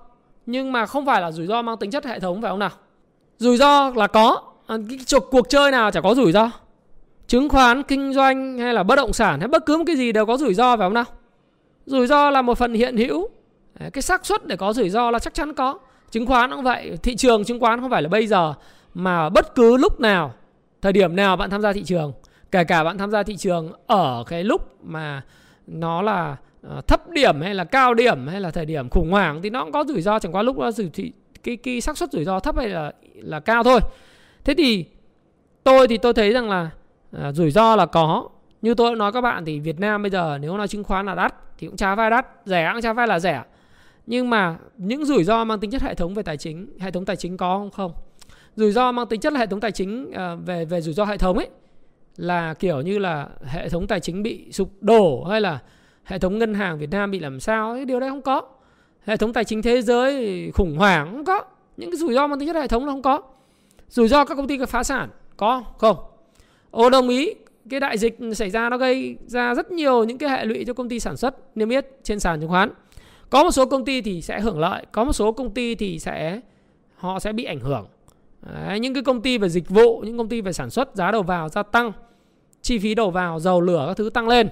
[SPEAKER 1] nhưng mà không phải là rủi ro mang tính chất hệ thống phải không nào? Rủi ro là có. À, cái cuộc chơi nào chả có rủi ro? Chứng khoán kinh doanh hay là bất động sản hay bất cứ một cái gì đều có rủi ro phải không nào? Rủi ro là một phần hiện hữu. Cái xác suất để có rủi ro là chắc chắn có. Chứng khoán cũng vậy thị trường chứng khoán không phải là bây giờ mà bất cứ lúc nào thời điểm nào bạn tham gia thị trường kể cả bạn tham gia thị trường ở cái lúc mà nó là Ờ, thấp điểm hay là cao điểm hay là thời điểm khủng hoảng thì nó cũng có rủi ro chẳng qua lúc đó thì cái cái xác suất rủi ro thấp hay là là cao thôi. Thế thì tôi thì tôi thấy rằng là à, rủi ro là có. Như tôi nói các bạn thì Việt Nam bây giờ nếu nói chứng khoán là đắt thì cũng chả vai đắt rẻ cũng chả vai là rẻ. Nhưng mà những rủi ro mang tính chất hệ thống về tài chính hệ thống tài chính có không? Không. Rủi ro mang tính chất là hệ thống tài chính à, về về rủi ro hệ thống ấy là kiểu như là hệ thống tài chính bị sụp đổ hay là hệ thống ngân hàng Việt Nam bị làm sao cái điều đấy không có. Hệ thống tài chính thế giới khủng hoảng không có. Những cái rủi ro mang tính chất hệ thống là không có. Rủi ro các công ty phá sản có không? Ô đồng ý cái đại dịch xảy ra nó gây ra rất nhiều những cái hệ lụy cho công ty sản xuất niêm yết trên sàn chứng khoán. Có một số công ty thì sẽ hưởng lợi có một số công ty thì sẽ họ sẽ bị ảnh hưởng. Đấy, những cái công ty về dịch vụ những công ty về sản xuất giá đầu vào gia tăng chi phí đầu vào dầu lửa các thứ tăng lên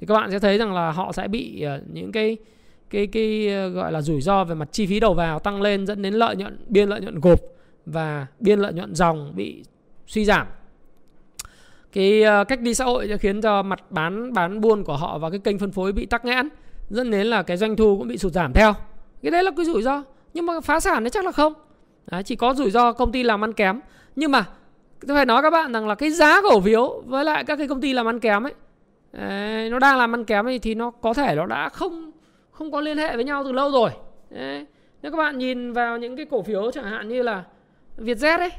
[SPEAKER 1] thì các bạn sẽ thấy rằng là họ sẽ bị ờ, những cái cái cái ờ, gọi là rủi ro về mặt chi phí đầu vào tăng lên dẫn đến lợi nhuận biên lợi nhuận gộp và biên lợi nhuận dòng bị suy giảm. Cái ờ, cách đi xã hội sẽ khiến cho mặt bán bán buôn của họ và cái kênh phân phối bị tắc nghẽn dẫn đến là cái doanh thu cũng bị sụt giảm theo. Cái đấy là cái rủi ro nhưng mà phá sản thì chắc là không. Đấy, chỉ có rủi ro công ty làm ăn kém. Nhưng mà tôi phải nói các bạn rằng là cái giá cổ phiếu với lại các cái công ty làm ăn kém ấy đấy, nó đang làm ăn kém thì nó có thể nó đã không không có liên hệ với nhau từ lâu rồi. Đấy. nếu các bạn nhìn vào những cái cổ phiếu chẳng hạn như là Vietjet ấy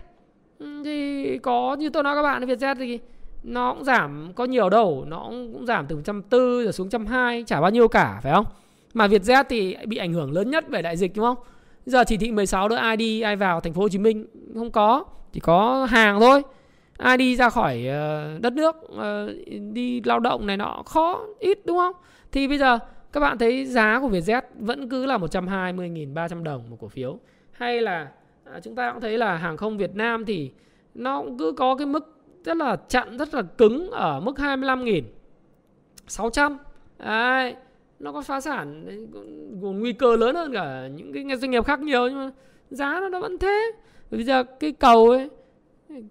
[SPEAKER 1] ừ, thì có như tôi nói các bạn Vietjet thì nó cũng giảm có nhiều đầu nó cũng giảm từ 140 rồi xuống 120 chả bao nhiêu cả phải không? Mà Vietjet thì bị ảnh hưởng lớn nhất về đại dịch đúng không? Giờ chỉ thị 16 nữa ai đi ai vào thành phố Hồ Chí Minh không có chỉ có hàng thôi ai đi ra khỏi ờ, đất nước ờ, đi lao động này nọ khó ít đúng không? Thì bây giờ các bạn thấy giá của Vietjet vẫn cứ là 120.300 đồng một cổ phiếu. Hay là à, chúng ta cũng thấy là hàng không Việt Nam thì nó cũng cứ có cái mức rất là chặn rất là cứng ở mức 25.000 600 Đấy, nó có phá sản còn nguy cơ lớn hơn cả những cái doanh nghiệp khác nhiều nhưng mà giá nó, nó vẫn thế. Bây giờ cái cầu ấy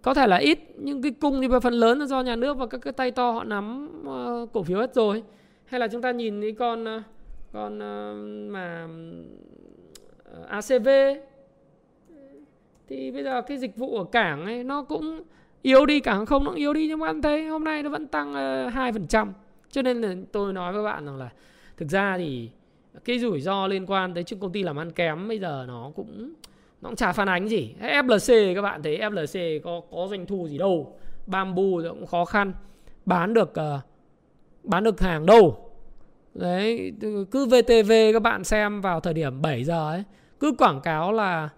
[SPEAKER 1] có thể là ít, nhưng cái cung thì phần lớn là do nhà nước và các cái tay to họ nắm ờ, cổ phiếu hết rồi. Hay là chúng ta nhìn cái con ờ, con ờ, mà ACV thì bây giờ cái dịch vụ ở cảng ấy, nó cũng yếu đi, cảng không nó cũng yếu đi, nhưng mà anh thấy hôm nay nó vẫn tăng hai phần trăm. Cho nên là tôi nói với bạn rằng là thực ra thì cái rủi ro liên quan tới những công ty làm ăn kém bây giờ nó cũng nó cũng chả phản ánh gì. FLC các bạn thấy FLC có có doanh thu gì đâu. Bamboo cũng khó khăn. Bán được uh, bán được hàng đâu. Đấy cứ VTV các bạn xem vào thời điểm 7 giờ ấy cứ quảng cáo là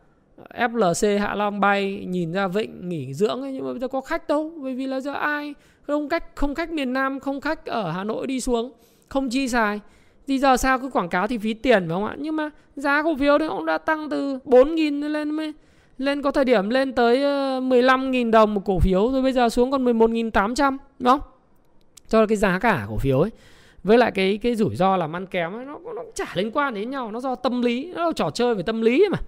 [SPEAKER 1] FLC Hạ Long bay nhìn ra vịnh nghỉ dưỡng ấy nhưng mà bây giờ có khách đâu bởi vì là giờ ai không khách không khách miền Nam không khách ở Hà Nội đi xuống không chi xài thì giờ sao cứ quảng cáo thì phí tiền phải không ạ? Nhưng mà giá cổ phiếu đấy cũng đã tăng từ 4.000 lên mới lên có thời điểm lên tới ờ, 15.000 đồng một cổ phiếu rồi bây giờ xuống còn 11.800 đúng không? Cho cái giá cả cổ phiếu ấy. Với lại cái cái rủi ro làm ăn kém ấy, nó nó chả liên quan đến nhau nó do tâm lý nó là trò chơi về tâm lý mà.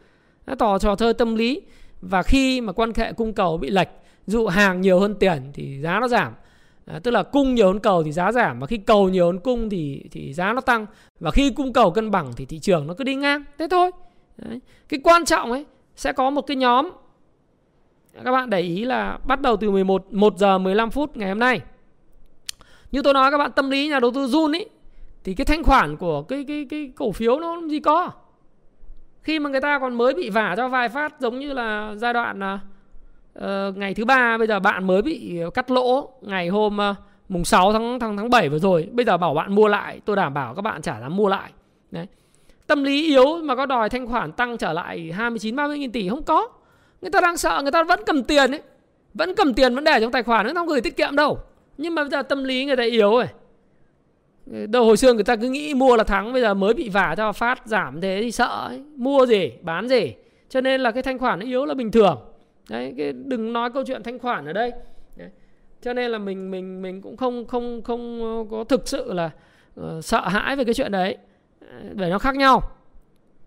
[SPEAKER 1] Nó tỏ trò chơi tâm lý. Và khi mà quan hệ cung cầu bị lệch dụ hàng nhiều hơn tiền thì giá nó giảm à, tức là cung nhiều hơn cầu thì giá giảm và khi cầu nhiều hơn cung thì thì giá nó tăng. Và khi cung cầu cân bằng thì thị trường nó cứ đi ngang. Thế thôi. Đấy. cái quan trọng ấy sẽ có một cái nhóm. Các bạn để ý là bắt đầu từ 11 1 giờ 15 phút ngày hôm nay. Như tôi nói các bạn tâm lý nhà đầu tư run ấy thì cái thanh khoản của cái cái cái cổ phiếu nó gì có. Khi mà người ta còn mới bị vả cho vài phát giống như là giai đoạn à, uh, ngày thứ ba bây giờ bạn mới bị ờ, cắt lỗ. Ngày hôm uh, mùng 6 tháng tháng tháng 7 vừa rồi bây giờ bảo bạn mua lại. Tôi đảm bảo các bạn chả dám mua lại. Đấy. Tâm lý yếu mà có đòi thanh khoản tăng trở lại 29 30 nghìn tỷ không có. Người ta đang sợ người ta vẫn cầm tiền ấy. Vẫn cầm tiền vẫn để trong tài khoản nó không gửi tiết kiệm đâu. Nhưng mà bây giờ tâm lý người ta yếu rồi. Đâu hồi xưa người ta cứ nghĩ mua là thắng bây giờ mới bị vả cho phát giảm thế thì sợ ấy. mua gì bán gì. Cho nên là cái thanh khoản nó yếu là bình thường đấy cái đừng nói câu chuyện thanh khoản ở đây. Đấy. cho nên là mình mình mình cũng không không không có thực sự là uh, sợ hãi về cái chuyện đấy. Để nó khác nhau.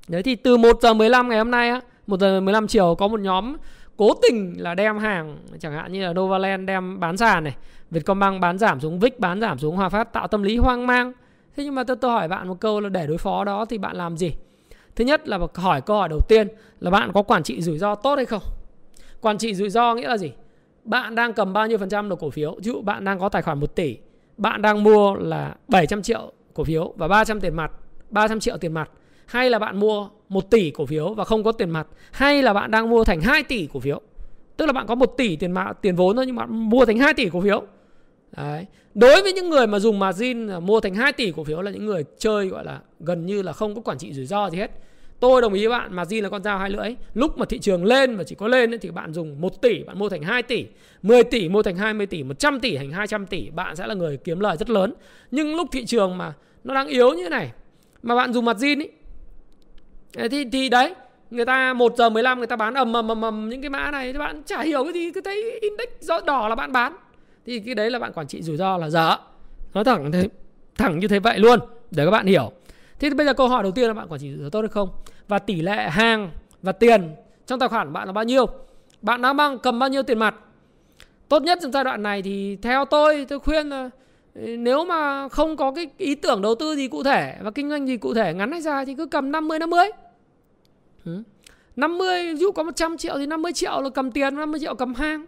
[SPEAKER 1] Đấy thì từ 1 giờ 15 ngày hôm nay á 1 giờ 15 chiều có một nhóm cố tình là đem hàng chẳng hạn như là Novaland đem bán sàn này Vietcombank bán giảm xuống VIX bán giảm xuống Hòa Phát tạo tâm lý hoang mang. Thế nhưng mà tôi, tôi hỏi bạn một câu là để đối phó đó thì bạn làm gì? Thứ nhất là hỏi câu hỏi đầu tiên là bạn có quản trị rủi ro tốt hay không? Quản trị rủi ro nghĩa là gì? Bạn đang cầm bao nhiêu phần trăm được cổ phiếu? Ví dụ bạn đang có tài khoản 1 tỷ, bạn đang mua là 700 triệu cổ phiếu và 300 tiền mặt 300 triệu tiền mặt. Hay là bạn mua 1 tỷ cổ phiếu và không có tiền mặt, hay là bạn đang mua thành 2 tỷ cổ phiếu. Tức là bạn có 1 tỷ tiền mặt tiền vốn thôi nhưng bạn mua thành 2 tỷ cổ phiếu. Đấy. Đối với những người mà dùng margin mua thành 2 tỷ cổ phiếu là những người chơi, gọi là, gần như là không có quản trị rủi ro gì hết. Tôi đồng ý với bạn margin là con dao hai lưỡi. Lúc mà thị trường lên mà chỉ có lên thì bạn dùng 1 tỷ bạn mua thành 2 tỷ, 10 tỷ mua thành 20 tỷ, 100 tỷ thành 200 tỷ, bạn sẽ là người kiếm lời rất lớn. Nhưng lúc thị trường mà nó đang yếu như thế này mà bạn dùng margin ấy thì thì đấy người ta 1 giờ 15 người ta bán ầm ầm ầm ầm những cái mã này thì bạn chả hiểu cái gì cứ thấy index rõ đỏ là bạn bán thì cái đấy là bạn quản trị rủi ro là dở nói thẳng thế thẳng như thế vậy luôn để các bạn hiểu thế thì bây giờ câu hỏi đầu tiên là bạn quản trị rủi ro tốt hay không? Và tỷ lệ hàng và tiền trong tài khoản bạn là bao nhiêu? Bạn đang mang cầm bao nhiêu tiền mặt? Tốt nhất trong giai đoạn này thì theo tôi tôi khuyên là ừ, nếu mà không có cái ý tưởng đầu tư gì cụ thể và kinh doanh gì cụ thể ngắn hay dài thì cứ cầm 50 50. Ừ. 50 ví dụ có 100 triệu thì 50 triệu là cầm tiền 50 triệu cầm hàng.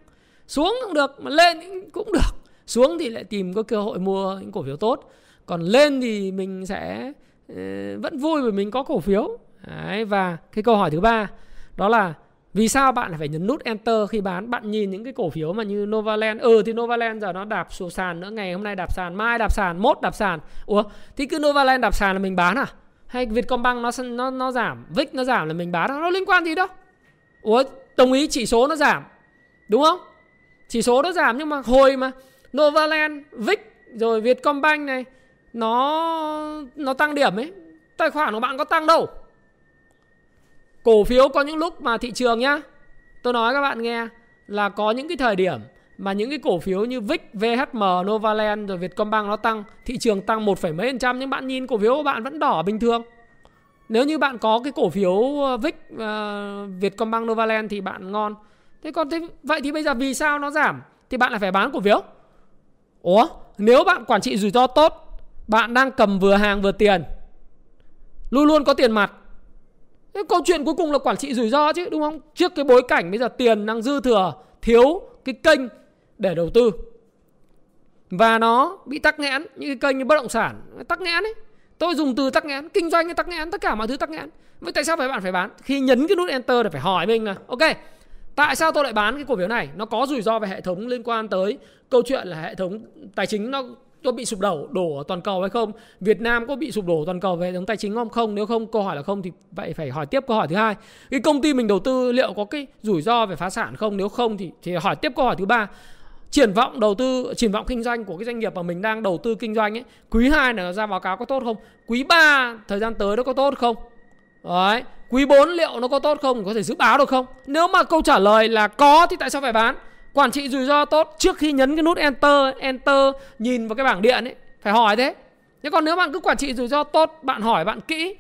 [SPEAKER 1] Xuống cũng được mà lên cũng được. Xuống thì lại tìm có cơ hội mua những cổ phiếu tốt. Còn lên thì mình sẽ uh, Ờ, vẫn vui vì mình có cổ phiếu. Đấy, và cái câu hỏi thứ ba đó là vì sao bạn phải nhấn nút enter khi bán? Bạn nhìn những cái cổ phiếu mà như Novaland ừ thì Novaland giờ nó đạp xuống sàn nữa ngày hôm nay đạp sàn mai đạp sàn mốt đạp sàn. Ủa thì cứ Novaland đạp sàn là mình bán à? Hay Vietcombank nó nó nó giảm? VIX nó giảm là mình bán à? nó liên quan gì đâu? Ủa đồng ý chỉ số nó giảm đúng không? Chỉ số nó giảm nhưng mà hồi mà Novaland, VIX rồi Vietcombank này nó nó tăng điểm ấy, tài khoản của bạn có tăng đâu. Cổ phiếu có những lúc mà thị trường nhá. Tôi nói các bạn nghe là có những cái thời điểm mà những cái cổ phiếu như VIX, VHM, Novaland rồi Vietcombank nó tăng, thị trường tăng một phẩy mấy phần trăm nhưng bạn nhìn cổ phiếu của bạn vẫn đỏ bình thường. Nếu như bạn có cái cổ phiếu ờ, VIX, uh, ờ, Vietcombank, Novaland thì bạn ngon. Thế còn thế, vậy thì bây giờ vì sao nó giảm thì bạn lại phải bán cổ phiếu? Ủa, nếu bạn quản trị rủi ro tốt, bạn đang cầm vừa hàng vừa tiền, luôn luôn có tiền mặt. Thế câu chuyện cuối cùng là quản trị rủi ro chứ đúng không? Trước cái bối cảnh bây giờ tiền đang dư thừa, thiếu cái kênh để đầu tư. Và nó bị tắc nghẽn, những cái kênh như bất động sản tắc nghẽn ấy. Tôi dùng từ tắc nghẽn, kinh doanh tắc nghẽn, tất cả mọi thứ tắc nghẽn. Vậy tại sao phải bạn phải bán? Khi nhấn cái nút enter là phải hỏi mình là ok, Tại sao tôi lại bán cái cổ phiếu này? Nó có rủi ro về hệ thống liên quan tới câu chuyện là hệ thống tài chính nó có bị sụp đổ đổ ở toàn cầu hay không? Việt Nam có bị sụp đổ toàn cầu về hệ thống tài chính không? Không, nếu không câu hỏi là không thì vậy phải hỏi tiếp câu hỏi thứ hai. Cái công ty mình đầu tư liệu có cái rủi ro về phá sản không? Nếu không thì thì hỏi tiếp câu hỏi thứ ba. Triển vọng đầu tư, triển vọng kinh doanh của cái doanh nghiệp mà mình đang đầu tư kinh doanh ấy, quý 2 là nó ra báo cáo có tốt không? Quý 3 thời gian tới nó có tốt không? Đấy, quý 4 liệu nó có tốt không? Có thể dự báo được không? Nếu mà câu trả lời là có thì tại sao phải bán? Quản trị rủi ro tốt trước khi nhấn cái nút enter, enter nhìn vào cái bảng điện ấy, phải hỏi thế. nhưng còn nếu bạn cứ quản trị rủi ro tốt bạn hỏi bạn kỹ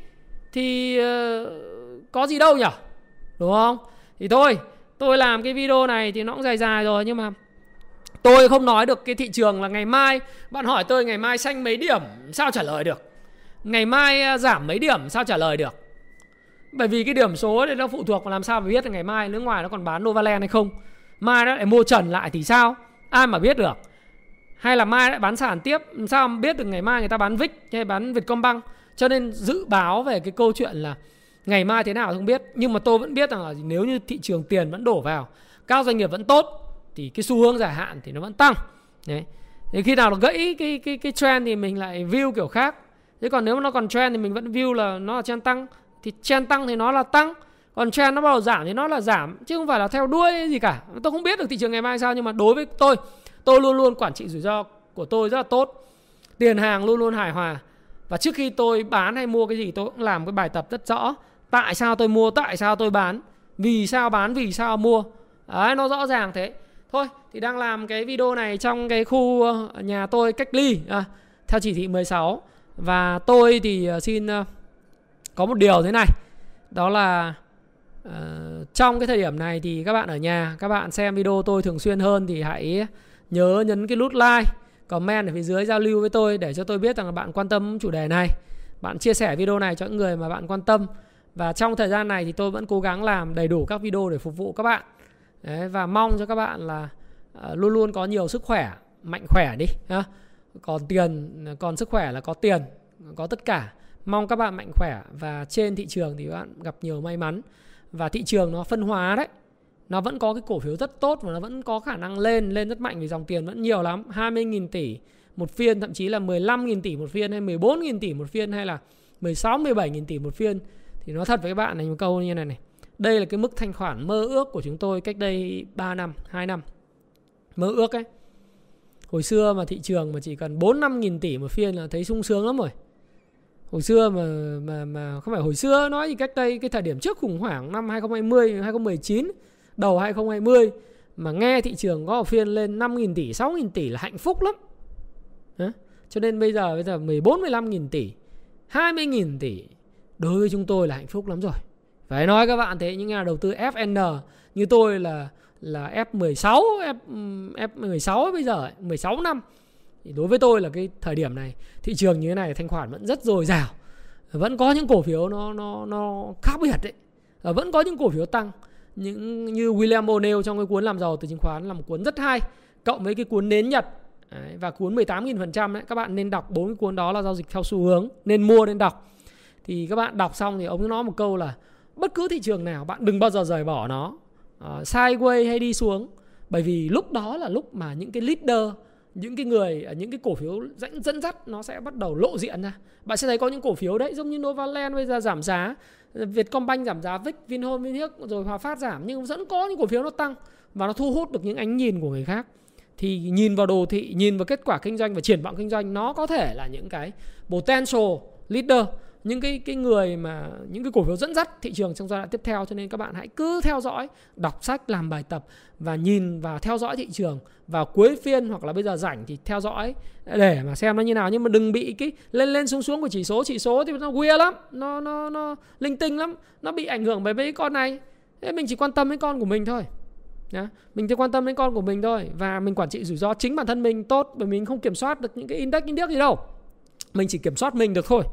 [SPEAKER 1] thì uh, có gì đâu nhỉ? Đúng không? Thì thôi tôi làm cái video này thì nó cũng dài dài rồi nhưng mà tôi không nói được cái thị trường là ngày mai bạn hỏi tôi ngày mai xanh mấy điểm sao trả lời được? Ngày mai ờ, giảm mấy điểm sao trả lời được? Bởi vì cái điểm số thì nó phụ thuộc vào làm sao mà biết là ngày mai nước ngoài nó còn bán Novaland hay không mai nó lại mua trần lại thì sao? Ai mà biết được? Hay là mai lại bán sản tiếp sao mà biết được ngày mai người ta bán VIX hay bán Vietcombank? Cho nên dự báo về cái câu chuyện là ngày mai thế nào không biết. Nhưng mà tôi vẫn biết rằng là nếu như thị trường tiền vẫn đổ vào, các doanh nghiệp vẫn tốt, thì cái xu hướng dài hạn thì nó vẫn tăng. Đấy. Thì khi nào nó gãy cái cái cái trend thì mình lại view kiểu khác. Thế còn nếu mà nó còn trend thì mình vẫn view là nó là trend tăng. Thì trend tăng thì nó là tăng còn trend nó bắt đầu giảm thì nó là giảm chứ không phải là theo đuôi gì cả. Tôi không biết được thị trường ngày mai sao nhưng mà đối với tôi tôi luôn luôn quản trị rủi ro của tôi rất là tốt. Tiền hàng luôn luôn hài hòa. Và trước khi tôi bán hay mua cái gì tôi cũng làm cái bài tập rất rõ. Tại sao tôi mua tại sao tôi bán? Vì sao bán vì sao mua? Đấy nó rõ ràng thế. Thôi thì đang làm cái video này trong cái khu ờ, nhà tôi cách ly à, theo chỉ thị 16 và tôi thì ờ, xin ờ, có một điều thế này. Đó là uh, trong cái thời điểm này thì các bạn ở nhà các bạn xem video tôi thường xuyên hơn thì hãy nhớ nhấn cái nút like comment ở phía dưới giao lưu với tôi để cho tôi biết rằng là bạn quan tâm chủ đề này. Bạn chia sẻ video này cho những người mà bạn quan tâm. Và trong thời gian này thì tôi vẫn cố gắng làm đầy đủ các video để phục vụ các bạn. Đấy, và mong cho các bạn là uh, luôn luôn có nhiều sức khỏe mạnh khỏe đi ha. còn tiền còn sức khỏe là có tiền có tất cả. Mong các bạn mạnh khỏe và trên thị trường thì bạn gặp nhiều may mắn và thị trường nó phân hóa đấy. Nó vẫn có cái cổ phiếu rất tốt và nó vẫn có khả năng lên lên rất mạnh vì dòng tiền vẫn nhiều lắm. 20.000 tỷ một phiên, thậm chí là 15.000 tỷ một phiên hay 14.000 tỷ một phiên hay là 16 17.000 tỷ một phiên. Thì nó thật với các bạn này, một câu như này này. Đây là cái mức thanh khoản mơ ước của chúng tôi cách đây 3 năm 2 năm. Mơ ước ấy. Hồi xưa mà thị trường mà chỉ cần 4 5 nghìn tỷ một phiên là thấy sung sướng lắm rồi hồi xưa mà mà mà không phải hồi xưa, nói gì cách đây, cái thời điểm trước khủng hoảng năm 2020 2019 đầu 2020 mà nghe thị trường có phiên lên 5.000 tỷ 6.000 tỷ là hạnh phúc lắm Hả? cho nên bây giờ bây giờ 14 15.000 tỷ 20.000 tỷ, đối với chúng tôi là hạnh phúc lắm rồi phải nói các bạn thế, những nhà đầu tư FN như tôi là là F16 F F16 bây giờ 16 năm thì đối với tôi là cái thời điểm này thị trường như thế này thanh khoản vẫn rất dồi dào. Vẫn có những cổ phiếu nó nó nó khác biệt đấy vẫn có những cổ phiếu tăng. Những như William O'Neill trong cái cuốn làm giàu từ chứng khoán là một cuốn rất hay cộng với cái cuốn nến Nhật. Đấy, và cuốn 18.000% đấy các bạn nên đọc bốn cái cuốn đó là giao dịch theo xu hướng nên mua nên đọc. Thì các bạn đọc xong thì ông nói một câu là bất cứ thị trường nào bạn đừng bao giờ rời bỏ nó. Uh, sideways hay đi xuống. Bởi vì lúc đó là lúc mà những cái leader những cái người à, những cái cổ phiếu dẫn dẫn dắt nó sẽ bắt đầu lộ diện ra. Bạn sẽ thấy có những cổ phiếu đấy, giống như Novaland bây giờ giảm giá, Vietcombank giảm giá, Vic, Vinhome Vinhiec rồi Hòa Phát giảm, nhưng vẫn có những cổ phiếu nó tăng và nó thu hút được những ánh nhìn của người khác. Thì nhìn vào đồ thị, nhìn vào kết quả kinh doanh và triển vọng kinh doanh, nó có thể là những cái potential leader những cái cái người mà, những cái cổ phiếu dẫn dắt thị trường trong giai đoạn tiếp theo, cho nên các bạn hãy cứ theo dõi, đọc sách, làm bài tập và nhìn và theo dõi thị trường. Vào cuối phiên hoặc là bây giờ rảnh thì theo dõi để mà xem nó như nào. Nhưng mà đừng bị cái lên lên xuống xuống của chỉ số chỉ số thì nó weird lắm. Nó nó nó linh tinh lắm. Nó bị ảnh hưởng bởi mấy con này. Thế mình chỉ quan tâm đến con của mình thôi. Nhá. Mình chỉ quan tâm đến con của mình thôi. Và mình quản trị rủi ro chính bản thân mình tốt, Bởi mình không kiểm soát được những cái index index gì đâu. Mình chỉ kiểm soát mình được thôi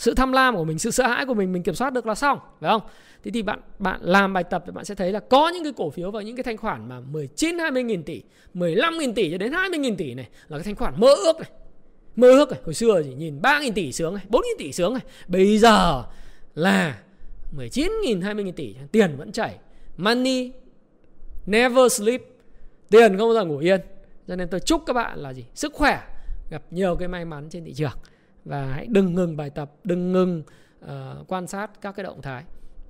[SPEAKER 1] sự tham lam của mình, sự sợ hãi của mình mình kiểm soát được là xong, phải không? Thế thì bạn bạn làm bài tập thì bạn sẽ thấy là có những cái cổ phiếu và những cái thanh khoản mà 19 20 nghìn tỷ 15 nghìn tỷ cho đến 20 nghìn tỷ này là cái thanh khoản mơ ước này. Mơ ước này, hồi xưa chỉ nhìn 3 nghìn tỷ sướng này 4 nghìn tỷ sướng này. Bây giờ là 19 nghìn 20 nghìn tỷ, tiền vẫn chảy. Money never sleep. Tiền không bao giờ ngủ yên. Cho nên tôi chúc các bạn là gì? Sức khỏe. Gặp nhiều cái may mắn trên thị trường và hãy đừng ngừng bài tập đừng ngừng uh, quan sát các cái động thái.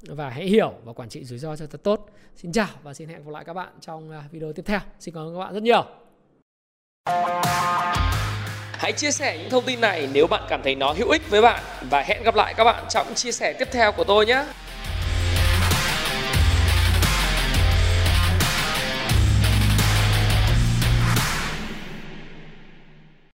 [SPEAKER 1] Và hãy hiểu và quản trị rủi ro cho thật tốt. Xin chào và xin hẹn gặp lại các bạn trong ờ, video tiếp theo. Xin cảm ơn các bạn rất nhiều.
[SPEAKER 2] Hãy chia sẻ những thông tin này nếu bạn cảm thấy nó hữu ích với bạn. Và hẹn gặp lại các bạn trong chia sẻ tiếp theo của tôi nhé.